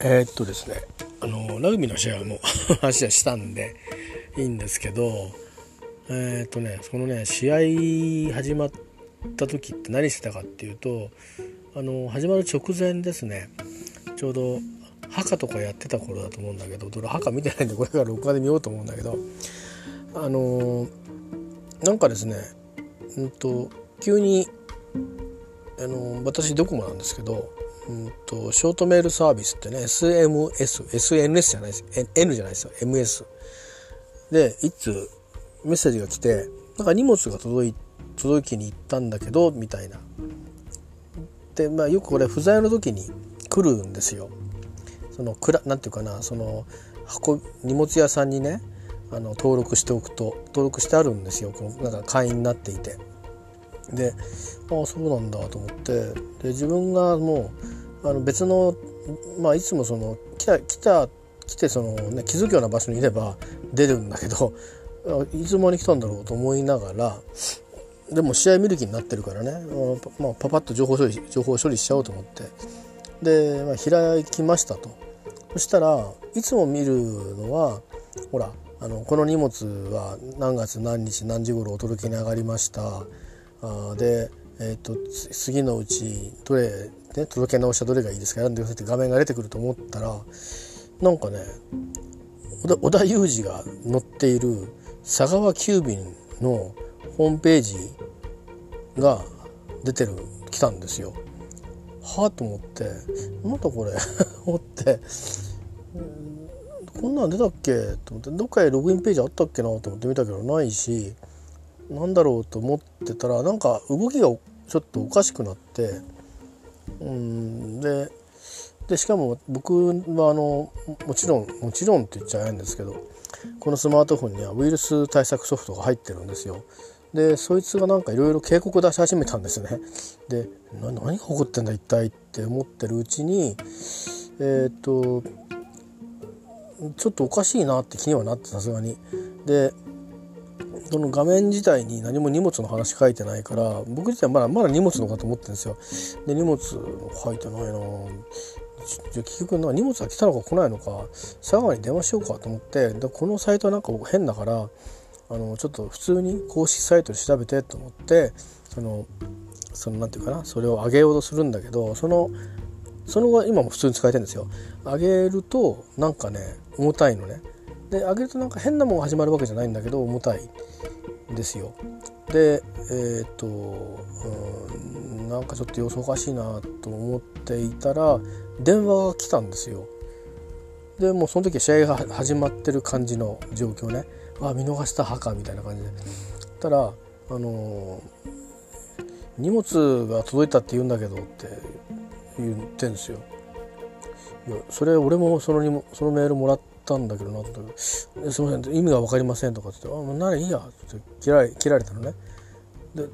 えー、っとですねあのラグビーの試合も 話はしたんでいいんですけどえー、っとねそのね試合始まった時って何してたかっていうとあの始まる直前ですねちょうど墓とかやってた頃だと思うんだけど俺墓見てないんでこれから録画で見ようと思うんだけどあのなんかですねうんと急にあの私ドコモなんですけどうんとショートメールサービスってね SMS SNS じゃないです。N じゃないですよ。MS でいつメッセージが来てなんか荷物が届い届きに行ったんだけどみたいな。でまあよくこれ不在の時に来るんですよ。そのくらなんていうかなその運荷物屋さんにねあの登録しておくと登録してあるんですよ。このなんか会員になっていて。でああそうなんだと思ってで自分がもうあの別のまあいつもその来た来た来てその、ね、気づくような場所にいれば出るんだけどいつまで来たんだろうと思いながらでも試合見る気になってるからね、まあ、パパッと情報処理情報処理しちゃおうと思って。で、まあ、開きましたと。そしたらいつも見るのはほらあのこの荷物は何月何日何時頃お届けに上がりました。で、えーと、次のうちどれ、ね、届け直しはどれがいいですか選んでくださいって画面が出てくると思ったらなんかね織田裕二が載っている佐川急便のホームページが出てる来たんですよ。はあと思ってまたこれ？思ってこんなん出たっけ？と思ってどっかへログインページあったっけな？と思って見たけどないしなんだろうと思ってたらなんか動きがちょっとおかしくなってうんででしかも僕はあのもちろんもちろんって言っちゃえんですけどこのスマートフォンにはウイルス対策ソフトが入ってるんですよ。でそいつがなんかいろいろ警告出し始めたんですね。で何が起こってんだ一体って思ってるうちにえっ、とちょっとおかしいなって気にはなってさすがに。でその画面自体に何も荷物の話書いてないから僕自体はまだまだ荷物のかと思ってるんですよ。で荷物書いてないな。じゃ結局な荷物が来たのか来ないのか佐川に電話しようかと思ってでこのサイトはなんか変だからあのちょっと普通に公式サイトで調べてと思ってそのそのなんていうかなそれを上げようとするんだけどそのその後は今も普通に使えてるんですよ。上げるとなんかね重たいのね。で上げるとなんか変なもんが始まるわけじゃないんだけど重たいですよ。でえっ、とうんなんかちょっと様子おかしいなと思っていたら電話が来たんですよ。でもうその時は試合が始まってる感じの状況ね。あ見逃した墓みたいな感じで。たらあの荷物が届いたって言うんだけどって言ってんですよ。いやそれ俺もそのにもそのメールもらったんだけどなと「すいません。意味が分かりません」とかって言って「あもうならいいや」って切られ切られたのね。で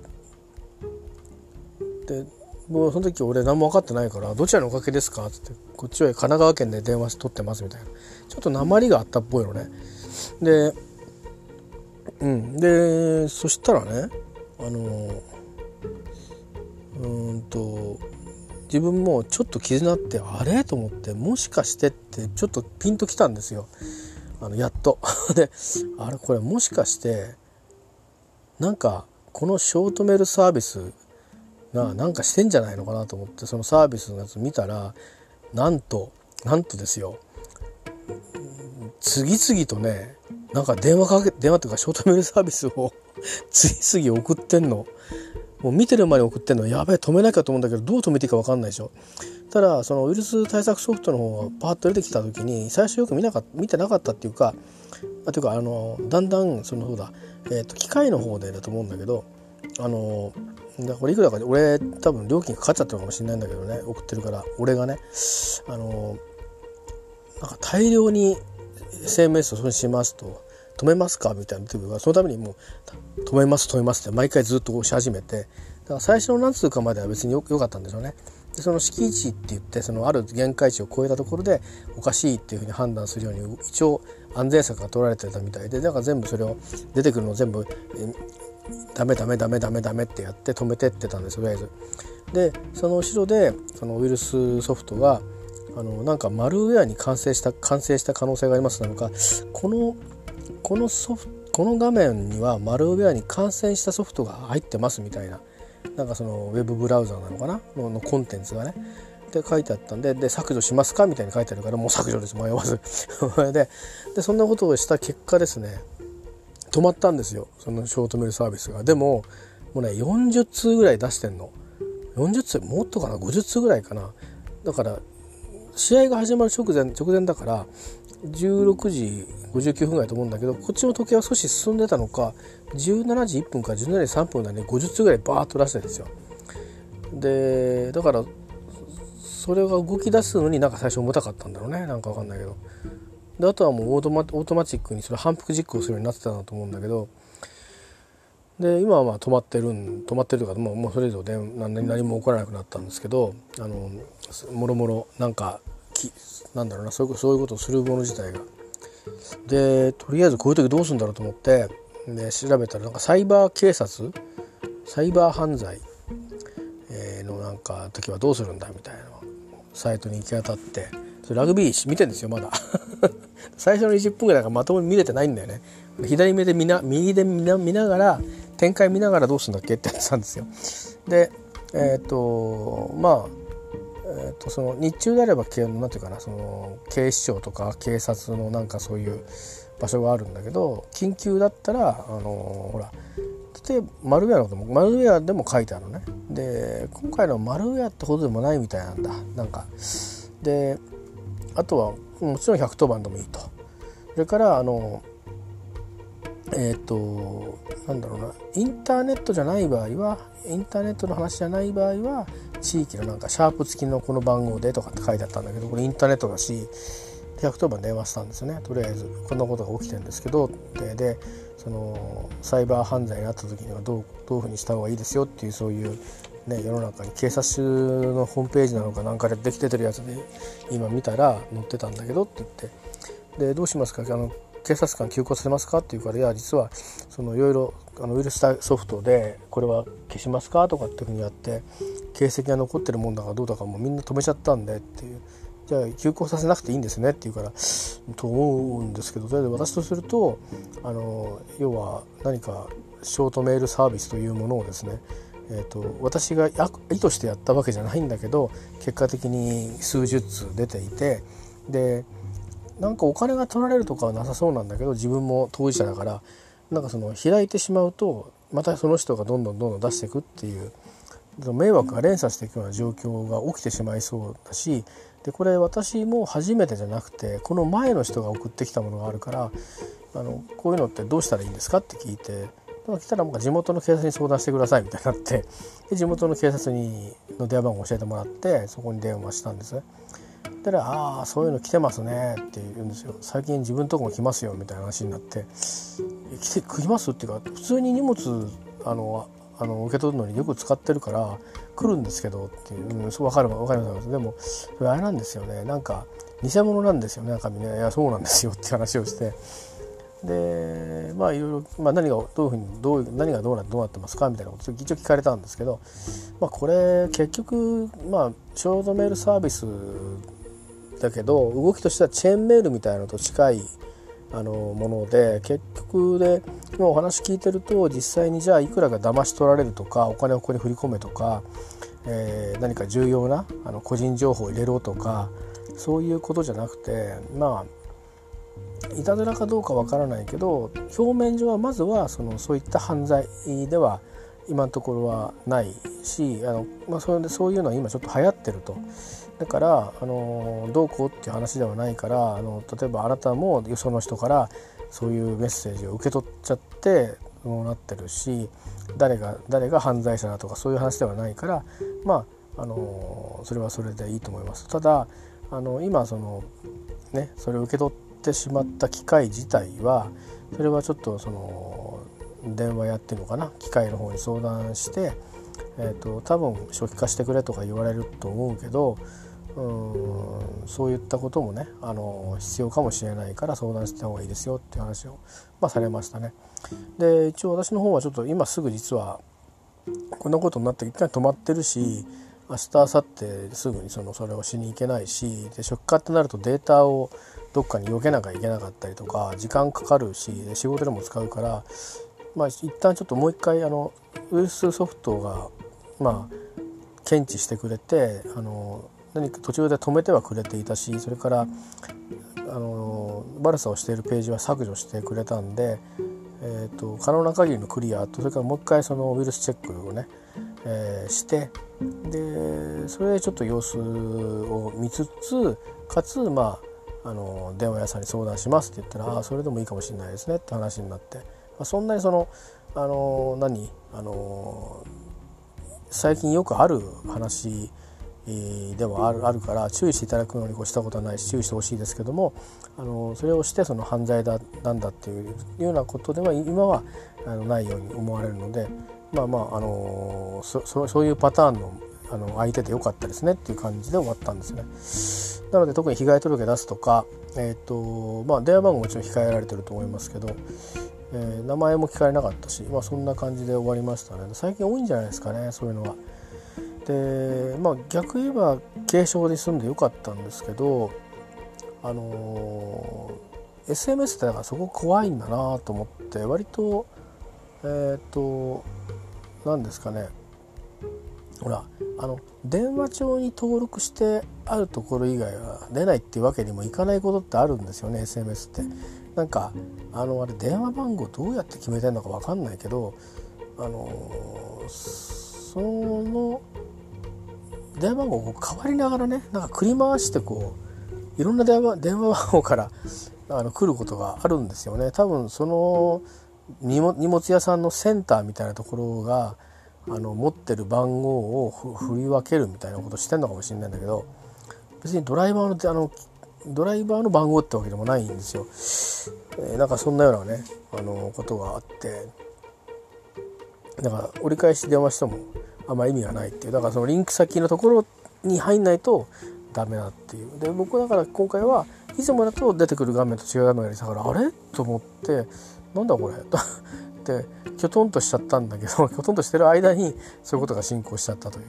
でもうその時俺何も分かってないから「どちらのおかげですか?」っつって「こっちは神奈川県で電話し取ってます」みたいな。ちょっと鉛があったっぽいのね。でうん。でそしたらねあのうんと自分もちょっと気になってあれ？と思ってもしかしてってちょっとピンときたんですよ。あのやっと。であれこれもしかしてなんかこのショートメールサービスがなんかしてんじゃないのかなと思ってそのサービスのやつ見たらなんとなんとですよ。次々とねなんか電話かけ電話というかショートメールサービスを 次々送ってんの。もう見てる前に送ってんの。やべえ止めなきゃと思うんだけどどう止めていいか分かんないでしょ。ただそのウイルス対策ソフトの方がパーッと出てきた時に最初よく見なか見てなかったっていうかあというかあのだんだんそのそうだ、えーと、機械の方でだと思うんだけどあのだこれいくらか俺多分料金かかっちゃってるかもしれないんだけどね送ってるから俺がねあのなんか大量に SMS をそれにしますと。止めますか？みたいな時はそのためにもう止めます止めますって毎回ずっと押し始めて。だから最初の何通かまでは別によかったんでしょうね。でその敷地って言ってそのある限界値を超えたところでおかしいっていうふうに判断するように一応安全策が取られてたみたいで。だから全部それを出てくるのを全部ダメダメダメダメダメってやって止めてってたんですとりあえず。でその後ろでそのウイルスソフトがあのなんかマルウェアに完成した完成した可能性がありますなのか。このこのソフこの画面にはマルウェアに感染したソフトが入ってますみたいな。なんかそのウェブブラウザーなのかな？のコンテンツがね。で書いてあったんでで削除しますか？みたいに書いてあるからもう削除です。迷わず。ででそんなことをした結果ですね。止まったんですよ。そのショートメールサービスが。でももうね40通ぐらい出してんの。40通？もっとかな？50通ぐらいかな。だから試合が始まる直前直前だから16時59分ぐらいと思うんだけどこっちの時計は少し進んでたのか17時1分か17時3分だね50通ぐらいバーッと出してるんですよ。でだからそれが動き出すのになんか最初重たかったんだろうね。なんかわかんないけど。であとはもうオートマオートマチックにそれ反復実行するようになってたなと思うんだけど。で今はまあ止まってるん止まってるとかもうもうそれ以上で何何も起こらなくなったんですけどあのもろもろなんかきなんだろうなそういうそういうことをするもの自体が。でとりあえずこういう時どうするんだろうと思ってで調べたらなんかサイバー警察サイバー犯罪のなんか時はどうするんだみたいなサイトに行き当たってそれラグビー見てんですよまだ。最初の20分ぐらいがまともに見れてないんだよね。左目で見な右で見な見ながら展開見ながらどうするんだっけってやってたんですよ。でえっ、ー、とまあえーと、その日中であればなんていうかなその警視庁とか警察のなんかそういう場所があるんだけど緊急だったらあのほら例えばマルウェアのこともマルウェアでも書いてあるのね。で今回のマルウェアってほどでもないみたいなんだ。なんか。であとはもちろん110番でもいいと。それからあのえっ、ー、となんだろうな。インターネットじゃない場合はインターネットの話じゃない場合は地域のなんかシャープ付きのこの番号でとかって書いてあったんだけどこれインターネットだし110番電話したんですよね。とりあえずこんなことが起きてるんですけどででそのサイバー犯罪にあった時にはどうどういうふうにした方がいいですよっていうそういう、ね、世の中に警察のホームページなのかなんかでできててるやつで今見たら載ってたんだけどって言って。でどうしますか？あの警察官休校させますか？って言うからいや実はそのいろいろウイルスソフトでこれは消しますか？とかっていうふうにやって形跡が残ってるもんだからどうだかもうみんな止めちゃったんでっていう。じゃあ休校させなくていいんですねって言うからと思うんですけどとりあえず私とするとあの要は何かショートメールサービスというものをですねえーと、私が意図してやったわけじゃないんだけど結果的に数十通出ていてでなんかお金が取られるとかはなさそうなんだけど自分も当事者だからなんかその開いてしまうとまたその人がどんどんどんどん出していくっていう迷惑が連鎖していくような状況が起きてしまいそうだしでこれ私も初めてじゃなくてこの前の人が送ってきたものがあるからあのこういうのってどうしたらいいんですかって聞いて来たら地元の警察に相談してくださいみたいになってで地元の警察にの電話番号を教えてもらってそこに電話したんですね。で「ああそういうの来てますね」って言うんですよ「最近自分とこも来ますよ」みたいな話になって「来て来ます?」っていうか普通に荷物あのあの受け取るのによく使ってるから来るんですけどっていう、うん、そう分かる分かりますでもそれあれなんですよね。なんか偽物なんですよね中身ね。いやそうなんですよって話をして。でまあいろいろ、まあ、何がどういうふうにどう何がどうなどうなってますか？みたいなことを一応聞かれたんですけど、まあ、これ結局まあショートメールサービスだけど動きとしてはチェーンメールみたいなのと近いあのもので結局で今お話聞いてると実際にじゃあいくらが騙し取られるとかお金をここに振り込めとか、えー、何か重要なあの個人情報を入れろとかそういうことじゃなくてまあいたずらかどうかわからないけど表面上はまずはそのそういった犯罪では今のところはないしあの、まあ、それでそういうのは今ちょっと流行ってると。だからあのどうこうっていう話ではないからあの例えばあなたもよその人からそういうメッセージを受け取っちゃってそうなってるし誰が誰が犯罪者だとかそういう話ではないからまああのそれはそれでいいと思います。ただあの今そのねそれを受け取ってしまった機械自体はそれはちょっとその電話やってるのかな？機械の方に相談して、えーと、多分初期化してくれとか言われると思うけどうんそういったこともねあの必要かもしれないから相談した方がいいですよっていう話を、まあ、されましたね。で一応私の方はちょっと今すぐ実はこんなことになって一回止まってるし明日明後日すぐにそのそれをしに行けないしで出荷ってなるとデータをどっかに避けなきゃいけなかったりとか時間かかるしで仕事でも使うからまあ一旦ちょっともう一回あのウイルスソフトがまあ検知してくれてあの何か途中で止めてはくれていたしそれからあの悪さをしているページは削除してくれたんで、えーと、可能な限りのクリアとそれからもう一回そのウイルスチェックをね、えー、してでそれでちょっと様子を見つつかつまああの電話屋さんに相談しますって言ったら「ああそれでもいいかもしれないですね」って話になって、まあ、そんなにそのあの何あの最近よくある話ではあるから注意していただくのに越したことはないし注意してほしいですけどもあのそれをしてその犯罪だなんだっていうようなことでは今はあのないように思われるのでまあまあ、あのそそういうパターンのあの相手でよかったですねっていう感じで終わったんですね。なので特に被害届出すとか、えーとまあ、電話番号もちろん控えられてると思いますけど、えー、名前も聞かれなかったし、まあ、そんな感じで終わりましたね最近多いんじゃないですかねそういうのは。でまあ逆言えば軽症で済んでよかったんですけどあのー、SMS ってだからそこ怖いんだなと思って割とえっ、ー、と何ですかねほらあの電話帳に登録してあるところ以外は出ないっていうわけにもいかないことってあるんですよね SMS って。なんかあのあれ電話番号どうやって決めてんのか分かんないけどあのその電話番号を変わりながらねなんか繰り回してこういろんな電話電話番号からあの来ることがあるんですよね多分その荷物屋さんのセンターみたいなところがあの持ってる番号を振り分けるみたいなことしてんのかもしれないんだけど別にドライバーのあのドライバーの番号ってわけでもないんですよ。えー、なんかそんなようなねあのことがあってだか折り返し電話してもあんま意味がないっていう。だからそのリンク先のところに入んないとダメだっていう。で僕だから今回はいつもだと出てくる画面と違う画面が出たからあれ？と思ってなんだこれ？とってきょとんとしちゃったんだけど きょとんとしてる間にそういうことが進行しちゃったという。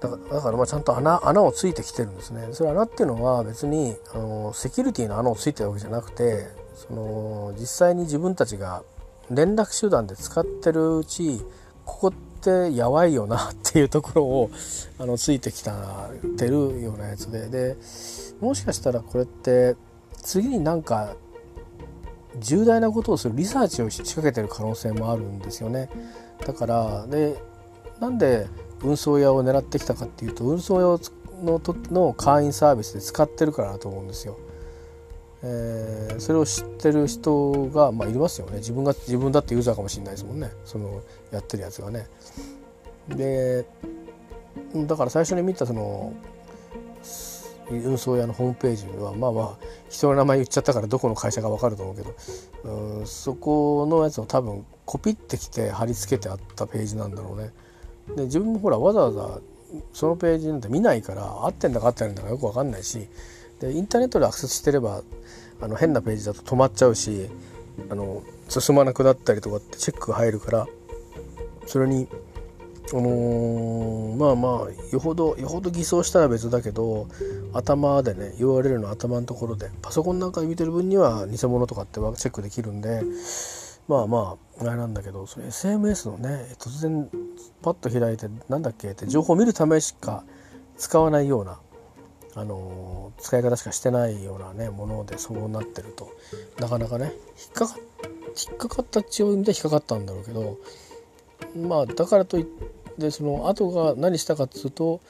だからだからまあちゃんと穴穴をついてきてるんですね。それ穴っていうのは別にあのセキュリティの穴をついてるわけじゃなくてその実際に自分たちが連絡手段で使ってるうちここってやばいよなっていうところをあのついてきたてるようなやつででもしかしたらこれって次になんか重大なことをするリサーチを仕掛けてる可能性もあるんですよね。だからでなんで運送屋を狙ってきたかっていうと運送屋のの会員サービスで使ってるからだと思うんですよ。えー、それを知ってる人が、まあ、いますよね自分が自分だってユーザーかもしれないですもんねそのやってるやつがね。でだから最初に見たその運送屋のホームページはまあまあ人の名前言っちゃったからどこの会社か分かると思うけどうんそこのやつを多分コピってきて貼り付けてあったページなんだろうね。で自分もほらわざわざそのページなんて見ないから合ってんだか合ってないんだかよく分かんないしでインターネットでアクセスしてればあの変なページだと止まっちゃうしあの進まなくなったりとかってチェックが入るからそれにあのー、まあまあよほどよほど偽装したら別だけど頭でね URL の頭のところでパソコンなんかで見てる分には偽物とかってチェックできるんでまあまああれなんだけどそれ SMS のね突然パッと開いてなんだっけって情報を見るためしか使わないようなあの、使い方しかしてないようなねものでそうなってるとなかなかね引っかか引っかかった血を見て引っかかったんだろうけどまあだからといってその後が何したかっつうと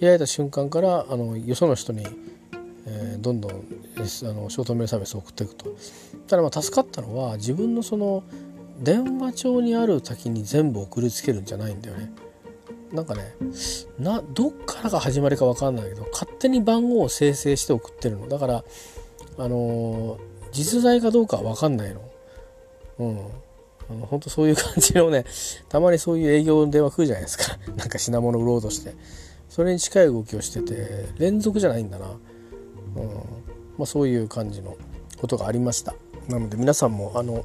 開いた瞬間からあのよその人に、えー、どんどんあのショートメールサービスを送っていくと。ただまあ助かったのは自分のその電話帳にある先に全部送りつけるんじゃないんだよね。なんかねなどっからが始まりか分かんないけど勝手に番号を生成して送ってるの。だからあのー、実在かどうかは分かんないの。うん。あの本当そういう感じのねたまにそういう営業の電話来るじゃないですか。なんか品物売ろうとして。それに近い動きをしてて連続じゃないんだな、うん。まあ、そういう感じのことがありました。なので皆さんもあの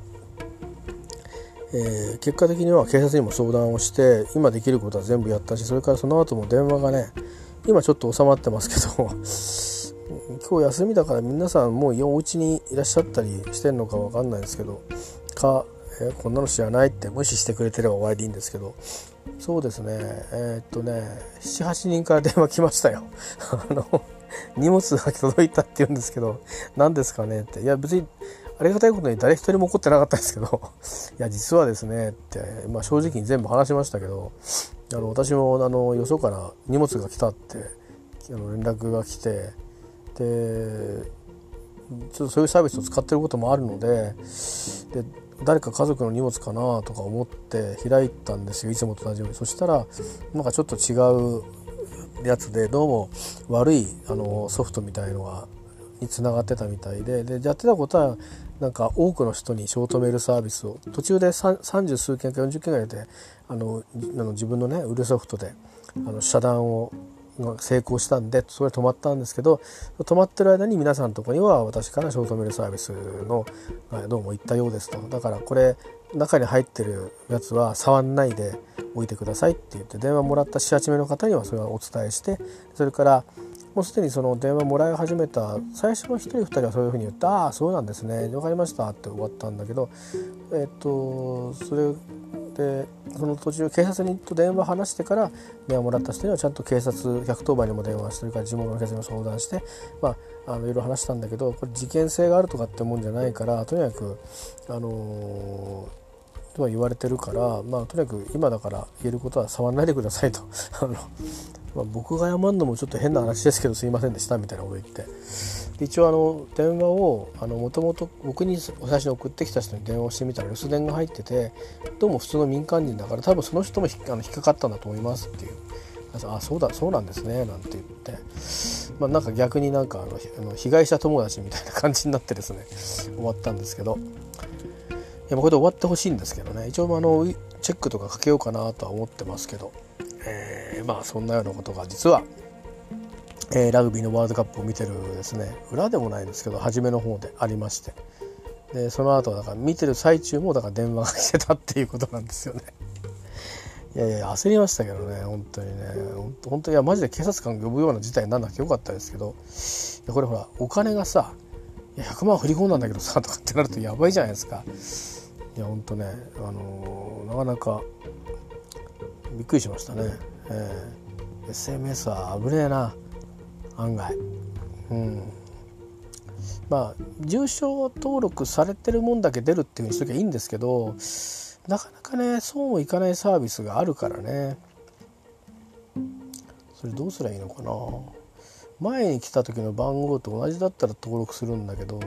えー、結果的には警察にも相談をして今できることは全部やったしそれからその後も電話がね今ちょっと収まってますけど 今日休みだから皆さんもうお家にいらっしゃったりしてんのか分かんないですけどか、えー、こんなの知らないって無視してくれてれば終わりでいいんですけどそうですね。えー、っとね78人から電話来ましたよ。あの荷物が届いたって言うんですけど何ですかねって。いや別にありがたいことに誰一人も怒ってなかったんですけど いや実はですねって、まあ、正直に全部話しましたけどあの私もあのよそから荷物が来たってあの連絡が来てでちょっとそういうサービスを使ってることもあるのでで誰か家族の荷物かなとか思って開いたんですよいつもと同じように。そしたらなんかちょっと違うやつでどうも悪いあのソフトみたいのがにつながってたみたいででやってたことはなんか多くの人にショートメールサービスを途中で30数件か40件ぐらいであの自分のね売るソフトであの遮断を成功したんでそれ止まったんですけど止まってる間に皆さんのとこには私からショートメールサービスのどうも行ったようですと。だからこれ中に入ってるやつは触んないでおいてくださいって言って電話もらった78名の方にはそれはお伝えしてそれからもうすでにその電話もらい始めた最初の1人2人はそういうふうに言って「ああそうなんですね。分かりました」って終わったんだけどえっとそれでその途中警察にと電話話してから電話もらった人にはちゃんと警察110番にも電話してそれから地元の警察にも相談して、まあ、あのいろいろ話したんだけどこれ事件性があるとかってもんじゃないからとにかくあのーとは言われてるから、まあ、とにかく今だから言えることは触らないでくださいと。あの、まあ、僕が謝るのもちょっと変な話ですけどすいませんでしたみたいなこと言って。一応あの電話をもともと僕に最初に送ってきた人に電話をしてみたら留守電が入っててどうも普通の民間人だから多分その人もあの引っかかったんだと思いますっていう。あそうだそうなんですねなんて言って、まあ、なんか逆になんかあの被害者友達みたいな感じになってですね終わったんですけど。いやこれで終わってほしいんですけどね。一応あのチェックとかかけようかなとは思ってますけど、えー、まあそんなようなことが実は、えー、ラグビーのワールドカップを見てるですね裏でもないですけど初めの方でありまして。でその後だから見てる最中もだから電話が来てたっていうことなんですよね。いやいや焦りましたけどね本当にね。本当いやマジで警察官呼ぶような事態にならなくてよかったですけどいやこれほらお金がさ100万振り込んだんだけどさ とかってなるとやばいじゃないですか。いやほんとねあのー、なかなかびっくりしましたね、えー、SMS は危ねえな。案外。うん。まあ重症登録されてるもんだけ出るっていうふうにしときゃいいんですけどなかなかねそうもいかないサービスがあるからね。それどうすりゃいいのかな。前に来た時の番号と同じだったら登録するんだけど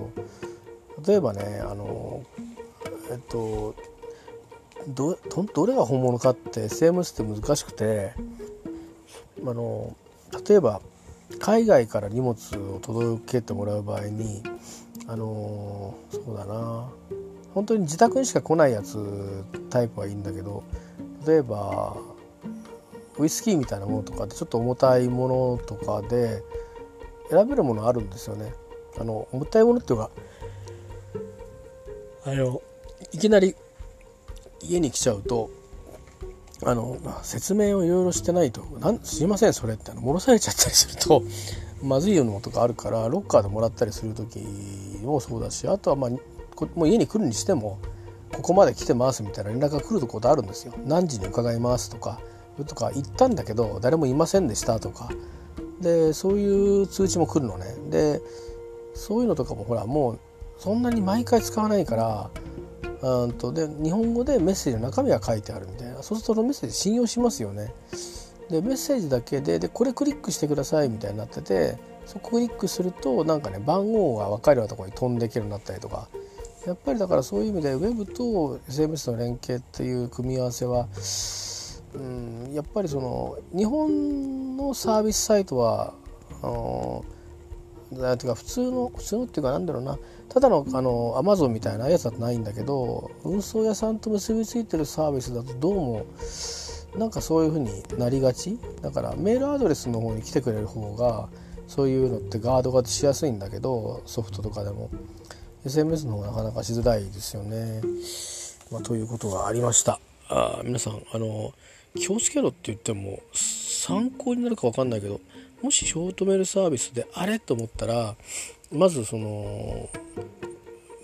例えばねあのえっとどどれが本物かって SMS って難しくてあの例えば海外から荷物を届けてもらう場合にあのそうだな本当に自宅にしか来ないやつタイプはいいんだけど例えばウイスキーみたいなものとかでちょっと重たいものとかで選べるものあるんですよね。あの重たいものっていうかあのいきなり家に来ちゃうとあの説明をいろいろしてないと「なんすいませんそれ」ってあの戻されちゃったりすると まずいようなことがあるからロッカーでもらったりする時もそうだしあとはまあもう家に来るにしてもここまで来てますみたいな連絡が来ることあるんですよ。何時に伺いますとかとか言ったんだけど誰もいませんでしたとかでそういう通知も来るのねでそういうのとかもほらもうそんなに毎回使わないからうんとで日本語でメッセージの中身が書いてあるみたいな。そうするとそのメッセージ信用しますよね。でメッセージだけででこれクリックしてくださいみたいになっててそこクリックするとなんかね番号が分かるようなところに飛んでいけるようになったりとか。やっぱりだからそういう意味で Web と SMS の連携っていう組み合わせはうんやっぱりその日本のサービスサイトはあのなんていうか普通の普通のっていうかなんだろうな。ただのあのアマゾンみたいなやつだとないんだけど運送屋さんと結びついてるサービスだとどうもなんかそういうふうになりがち？だからメールアドレスの方に来てくれる方がそういうのってガードがしやすいんだけどソフトとかでも。SMS の方がなかなかしづらいですよね。まあ、ということがありました。あ皆さんあの気をつけろって言っても参考になるか分かんないけどもしショートメールサービスであれと思ったらまずその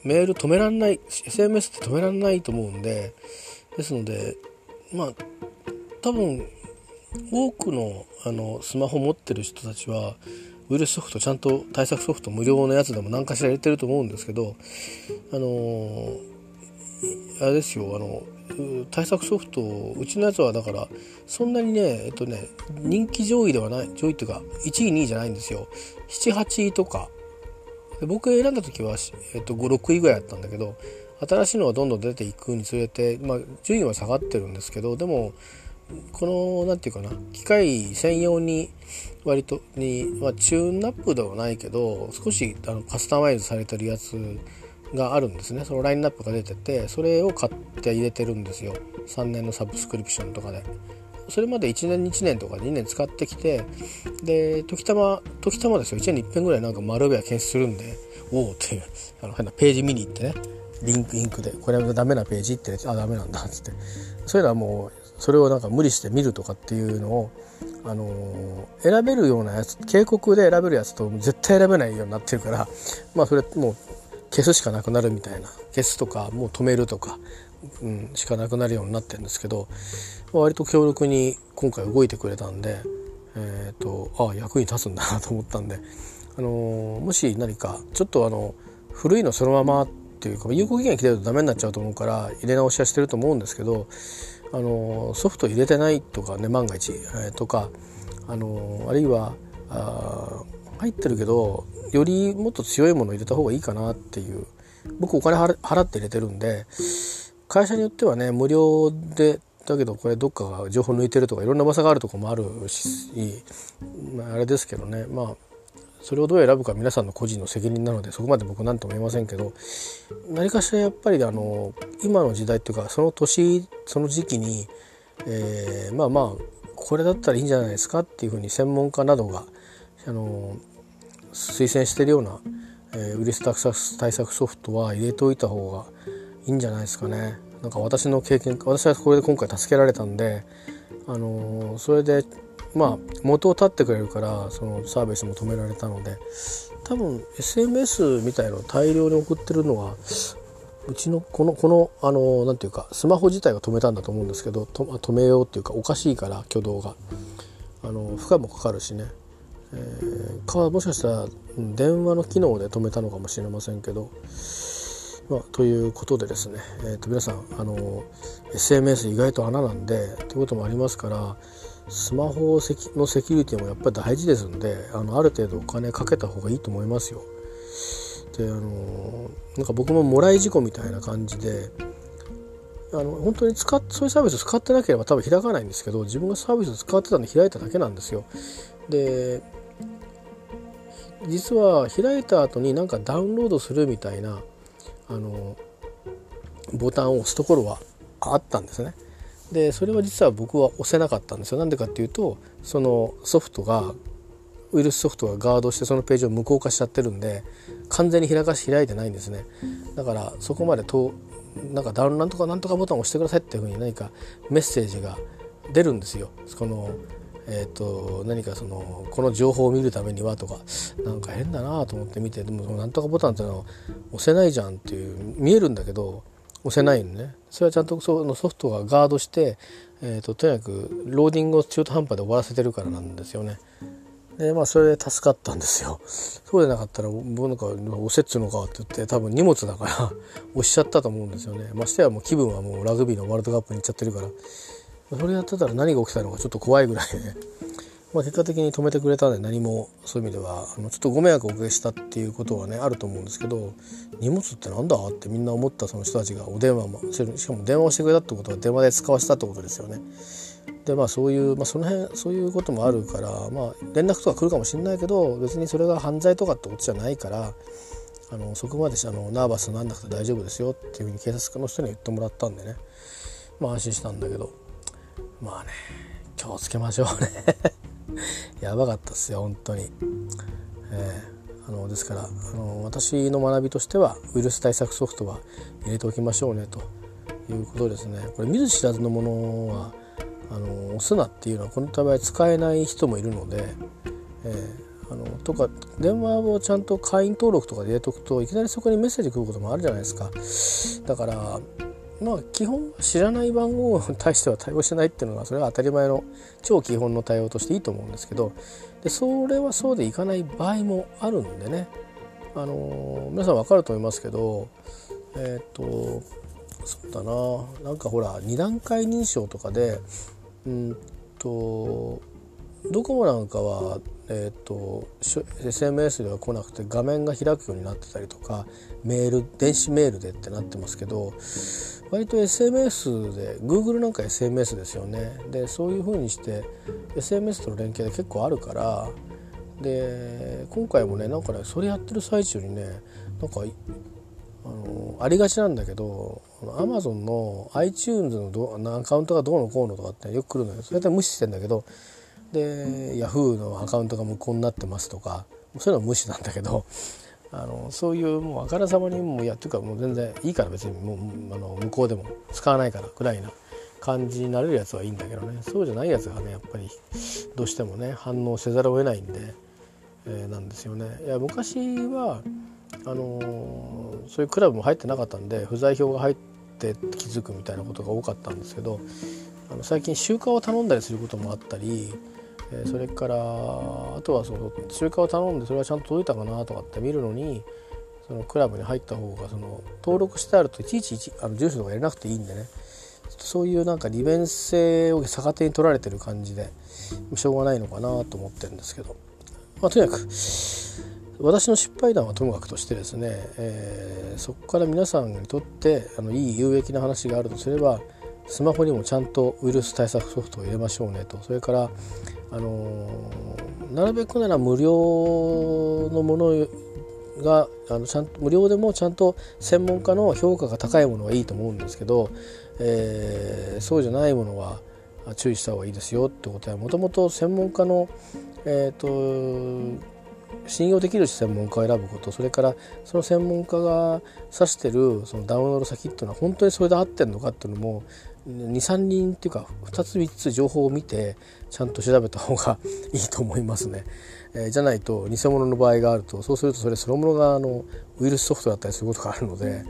メール止めらんない SMS って止めらんないと思うんでですのでまあ多分多くのあのスマホ持ってる人たちはウイルスソフトちゃんと対策ソフト無料のやつでも何かしら入れてると思うんですけどあのあれですよあの対策ソフトうちのやつはだからそんなにねえっとね人気上位ではない上位っていうか1位2位じゃないんですよ。78位とか。で僕選んだ時は、えっと、56位ぐらいだったんだけど新しいのがどんどん出ていくにつれて、まあ、順位は下がってるんですけどでもこの何て言うかな機械専用に割とに、まあ、チューンナップではないけど少しあのカスタマイズされてるやつがあるんですね。そのラインナップが出ててそれを買って入れてるんですよ。3年のサブスクリプションとかで。それまで1年1年とか2年使ってきてで時たま時たまですよ。1年に1遍ぐらいなんか丸部屋検出するんでおおっていう あの変なページ見に行ってね。リンクインクでこれはダメなページってあダメなんだっつって。そういうのはもうそれをなんか無理して見るとかっていうのをあのー、選べるようなやつ警告で選べるやつと絶対選べないようになってるからまあそれもう消すしかなくなるみたいな。消すとかもう止めるとか、うん、しかなくなるようになってるんですけど、割と強力に今回動いてくれたんで、えーと、ああ役に立つんだなと思ったんで、あのー、もし何かちょっとあの古いのそのままっていうか有効期限来てるとダメになっちゃうと思うから入れ直しはしてると思うんですけど、あのー、ソフト入れてないとかね万が一、えー、とか、あのあるいはあ入ってるけどよりもっと強いもの入れた方がいいかなっていう。僕お金払って入れてるんで会社によってはね無料でだけどこれどっかが情報抜いてるとかいろんな噂があるとこもあるし、まあ、あれですけどね。まあそれをどう選ぶか皆さんの個人の責任なのでそこまで僕何とも言えませんけど何かしらやっぱりあの今の時代っていうかその年その時期に、えー、まあまあこれだったらいいんじゃないですかっていうふうに専門家などがあの推薦してるような、えー、ウイルス対策ソフトは入れておいた方がいいんじゃないですかね。なんか私の経験私はこれで今回助けられたんで、あの、それでまあ元を絶ってくれるからそのサービスも止められたので多分 SMS みたいのを大量に送ってるのはうちのこのこのあのなんていうかスマホ自体が止めたんだと思うんですけど止めようっていうかおかしいから挙動があの負荷もかかるしねえー、かもしかしたら電話の機能で止めたのかもしれませんけど、まあ、ということでですね、えー、と皆さんあの SMS 意外と穴なんでということもありますからスマホのセキュリティもやっぱり大事ですんであのある程度お金かけた方がいいと思いますよ。であのなんか僕ももらい事故みたいな感じであの本当に使っそういうサービスを使ってなければ多分開かないんですけど自分がサービスを使ってたんで開いただけなんですよ。で実は開いた後になんかダウンロードするみたいなあのボタンを押すところはあったんですね。でそれは実は僕は押せなかったんですよ。なんでかっていうとそのソフトがウイルスソフトがガードしてそのページを無効化しちゃってるんで完全に開かし開いてないんですね。だからそこまでとなんかダウンなんとかなんとかボタンを押してくださいっていうふうに何かメッセージが出るんですよ。このえーと、何かそのこの情報を見るためにはとかなんか変だなと思って見てでもなんとかボタンっていうのは押せないじゃんっていう見えるんだけど押せないのねそれはちゃんとそのソフトがガードして、えーと、とにかくローディングを中途半端で終わらせてるからなんですよね。でまあそれで助かったんですよ。そうでなかったら僕なんか押せっつうのかって言って多分荷物だから押しちゃったと思うんですよね。ましてやもう気分はもうラグビーのワールドカップに行っちゃってるから。それやってたら何が起きたのかちょっと怖いぐらいで、まあ、結果的に止めてくれたんで何もそういう意味ではあのちょっとご迷惑をおかけしたっていうことはねあると思うんですけど荷物ってなんだってみんな思ったその人たちがお電話もしかも電話をしてくれたってことは電話で使わせたってことですよね。でまあそういう、まあ、その辺そういうこともあるからまあ連絡とか来るかもしれないけど別にそれが犯罪とかってことじゃないからあのそこまであのナーバスになんなくて大丈夫ですよっていうふうに警察の人に言ってもらったんでね。まあ安心したんだけど。まあね気をつけましょうね。やばかったっすよ本当に、えー、あのですからあの私の学びとしてはウイルス対策ソフトは入れておきましょうねということですね。これ見ず知らずのものはあの押すなっていうのはこの場合使えない人もいるので、えー、あのとか電話をちゃんと会員登録とかで入れとくといきなりそこにメッセージ来ることもあるじゃないですか。だからまあ基本知らない番号に対しては対応しないっていうのはそれは当たり前の超基本の対応としていいと思うんですけどでそれはそうでいかない場合もあるんでねあの皆さん分かると思いますけどえっ、とそうだななんかほら2段階認証とかでうんとドコモなんかは、えーと、SMS では来なくて画面が開くようになってたりとかメール電子メールでってなってますけど割と SMS で Google なんか SMS ですよね。でそういう風にして SMS との連携で結構あるからで今回もねなんかねそれやってる最中にねなんかあのありがちなんだけど Amazon の iTunes のどアカウントがどうのこうのとかってよく来るのよそれで無視してんだけどで Yahoo のアカウントが無効になってますとかそういうのは無視なんだけどあのそういうもうあからさまにもうやっていうかもう全然いいから別にもうあの向こうでも使わないからぐらいな感じになれるやつはいいんだけどねそうじゃないやつがねやっぱりどうしてもね反応せざるを得ないんで、えー、なんですよね。いや昔はあの、そういうクラブも入ってなかったんで不在票が入って気づくみたいなことが多かったんですけどあの最近集荷を頼んだりすることもあったり、え、それからあとはその集荷を頼んでそれはちゃんと届いたかなとかって見るのにそのクラブに入った方がその登録してあるといちいちあの住所とか入れなくていいんでね。そういうなんか利便性を逆手に取られてる感じでしょうがないのかなと思ってるんですけど、まあ、とにかく私の失敗談はともかくとしてですね、えー、そこから皆さんにとってあのいい有益な話があるとすればスマホにもちゃんとウイルス対策ソフトを入れましょうねと。それから、あのー、なるべくなら無料のものがあのちゃんと無料でもちゃんと専門家の評価が高いものはいいと思うんですけど、えー、そうじゃないものは注意した方がいいですよってことはもともと専門家の、えーと信用できる専門家を選ぶことそれからその専門家が指してるそのダウンロード先っていうのは本当にそれで合ってるのかっていうのも23人っていうか2つ3つ情報を見てちゃんと調べた方が いいと思いますね。えー、じゃないと偽物の場合があるとそうするとそれそのものがあのウイルスソフトだったりすることがあるので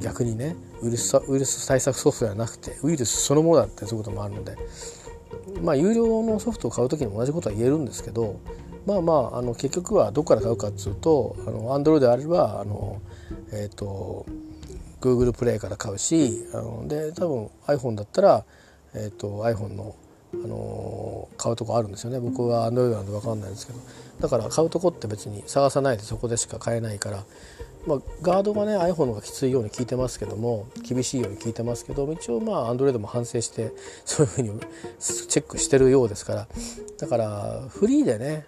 逆にねウイルスウイルス対策ソフトではなくてウイルスそのものだったりすることもあるのでまあ有料のソフトを買う時にも同じことは言えるんですけどまあまああの結局はどこから買うかっつうとあの Android であればあのえっ、ー、と Google プレイから買うしあので多分 iPhone だったら、えーと、iPhone の、あの買うとこあるんですよね。僕は Android なんで分かんないんですけど。だから買うとこって別に探さないでそこでしか買えないから、まあ、ガードがね iPhone の方がきついように聞いてますけども厳しいように聞いてますけど一応まあ Android も反省してそういうふうにチェックしてるようですから。だからフリーでね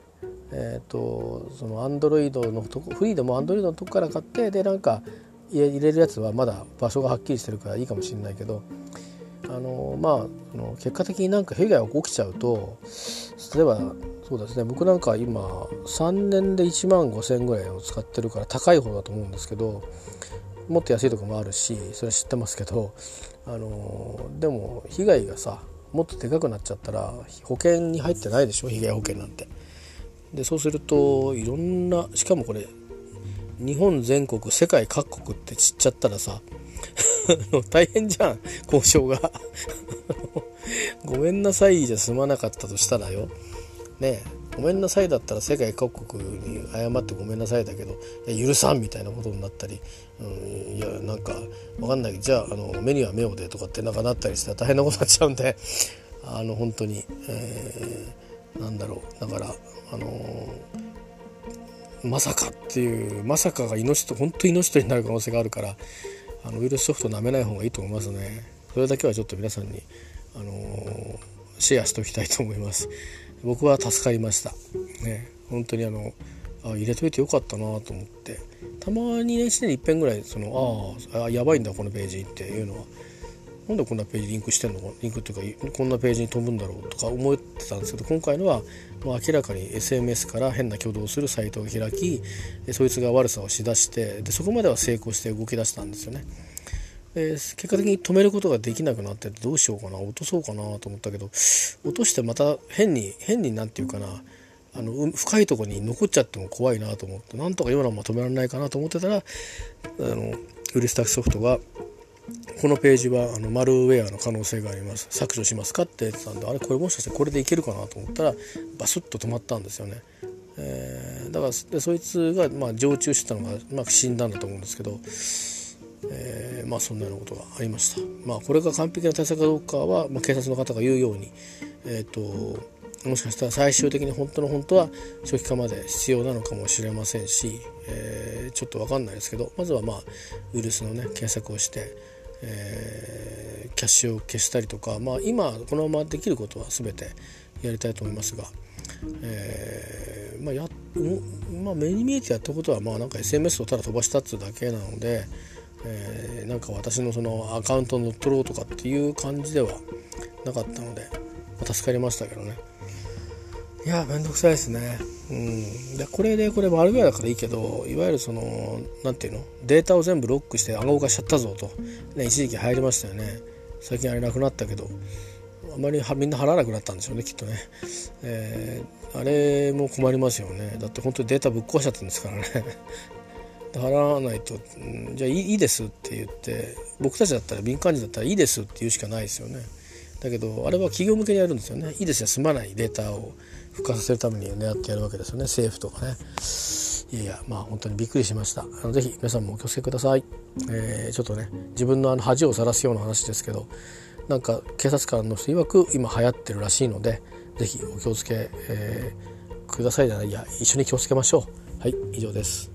えーと、そのアンドロイドのとこフリーでもアンドロイドのとこから買ってでなんか入れるやつはまだ場所がはっきりしてるからいいかもしれないけどあのまあその結果的になんか被害が起きちゃうと例えばそうですね僕なんか今3年で1万5,000円ぐらいを使ってるから高い方だと思うんですけどもっと安いとこもあるしそれ知ってますけどあのでも被害がさもっとでかくなっちゃったら保険に入ってないでしょ被害保険なんて。でそうするといろんなしかもこれ日本全国世界各国って散っちゃったらさ 大変じゃん交渉が。ごめんなさいじゃ済まなかったとしたらよ。ねごめんなさいだったら世界各国に謝ってごめんなさいだけど許さんみたいなことになったり、うん、いやなんかわかんない。じゃああの目には目をでとかってなんかなったりしたら大変なことになっちゃうんで。あの本当に、えー、なんだろう。だからあの、まさかっていうまさかが命と本当に命取りになる可能性があるからあのウイルスソフト舐めない方がいいと思いますね。それだけはちょっと皆さんに、あの、シェアしておきたいと思います。僕は助かりました。ね。本当にあのあ入れといてよかったなと思って。たまにね1年に1遍ぐらいそのああやばいんだこのページっていうのは。なんでこんなページリンクしてんの？かリンクっていうかこんなページに飛ぶんだろうとか思ってたんですけど今回のはもう明らかに SMS から変な挙動をするサイトを開きそいつが悪さをしだしてでそこまでは成功して動き出したんですよね。えー、結果的に止めることができなくなってどうしようかな落とそうかなと思ったけど落としてまた変に変になんていうかなあの深いとこに残っちゃっても怖いなと思ってなんとか今のまま止められないかなと思ってたらあのウリスタックソフトがこのページはあのマルウェアの可能性があります削除しますかって言ってたんであれこれもしかしてこれでいけるかなと思ったらバスッと止まったんですよね。えー、だからでそいつがまあ常駐してたのが、まあ、死んだんだと思うんですけど、えー、まあそんなようなことがありました。まあこれが完璧な対策かどうかは、まあ、警察の方が言うように、えーともしかしたら最終的に本当の本当は初期化まで必要なのかもしれませんし、えー、ちょっと分かんないですけどまずはまあウイルスのね検索をして、えー、キャッシュを消したりとか、まあ、今このままできることは全てやりたいと思いますが、えー、まあやまあ、目に見えてやったことはまあなんか SMS をただ飛ばしたっていうだけなので、えー、なんか私のそのアカウントを乗っ取ろうとかっていう感じではなかったので、まあ、助かりましたけどね。いやめんどくさいですね。うん。でこれでこれマルウェアだからいいけどいわゆるその何ていうの？データを全部ロックして暗号化しちゃったぞと、ね、一時期入りましたよね。最近あれなくなったけど。あまりみんな払わなくなったんでしょうねきっとね、えー、あれも困りますよね。だって本当にデータぶっ壊しちゃってるんですからね。払わないと、じゃあいいですって言って僕たちだったら民間人だったらいいですって言うしかないですよね。だけどあれは企業向けにやるんですよね。いいですよ済まないデータを。復活させるために狙ってやるわけですよね。政府とかね。いやいやまあ本当にびっくりしました。あのぜひ皆さんもお気をつけください、えー、ちょっとね自分のあの恥をさらすような話ですけどなんか警察官の人曰く今流行ってるらしいのでぜひお気をつけ、えー、くださいじゃないや一緒に気をつけましょう。はい以上です。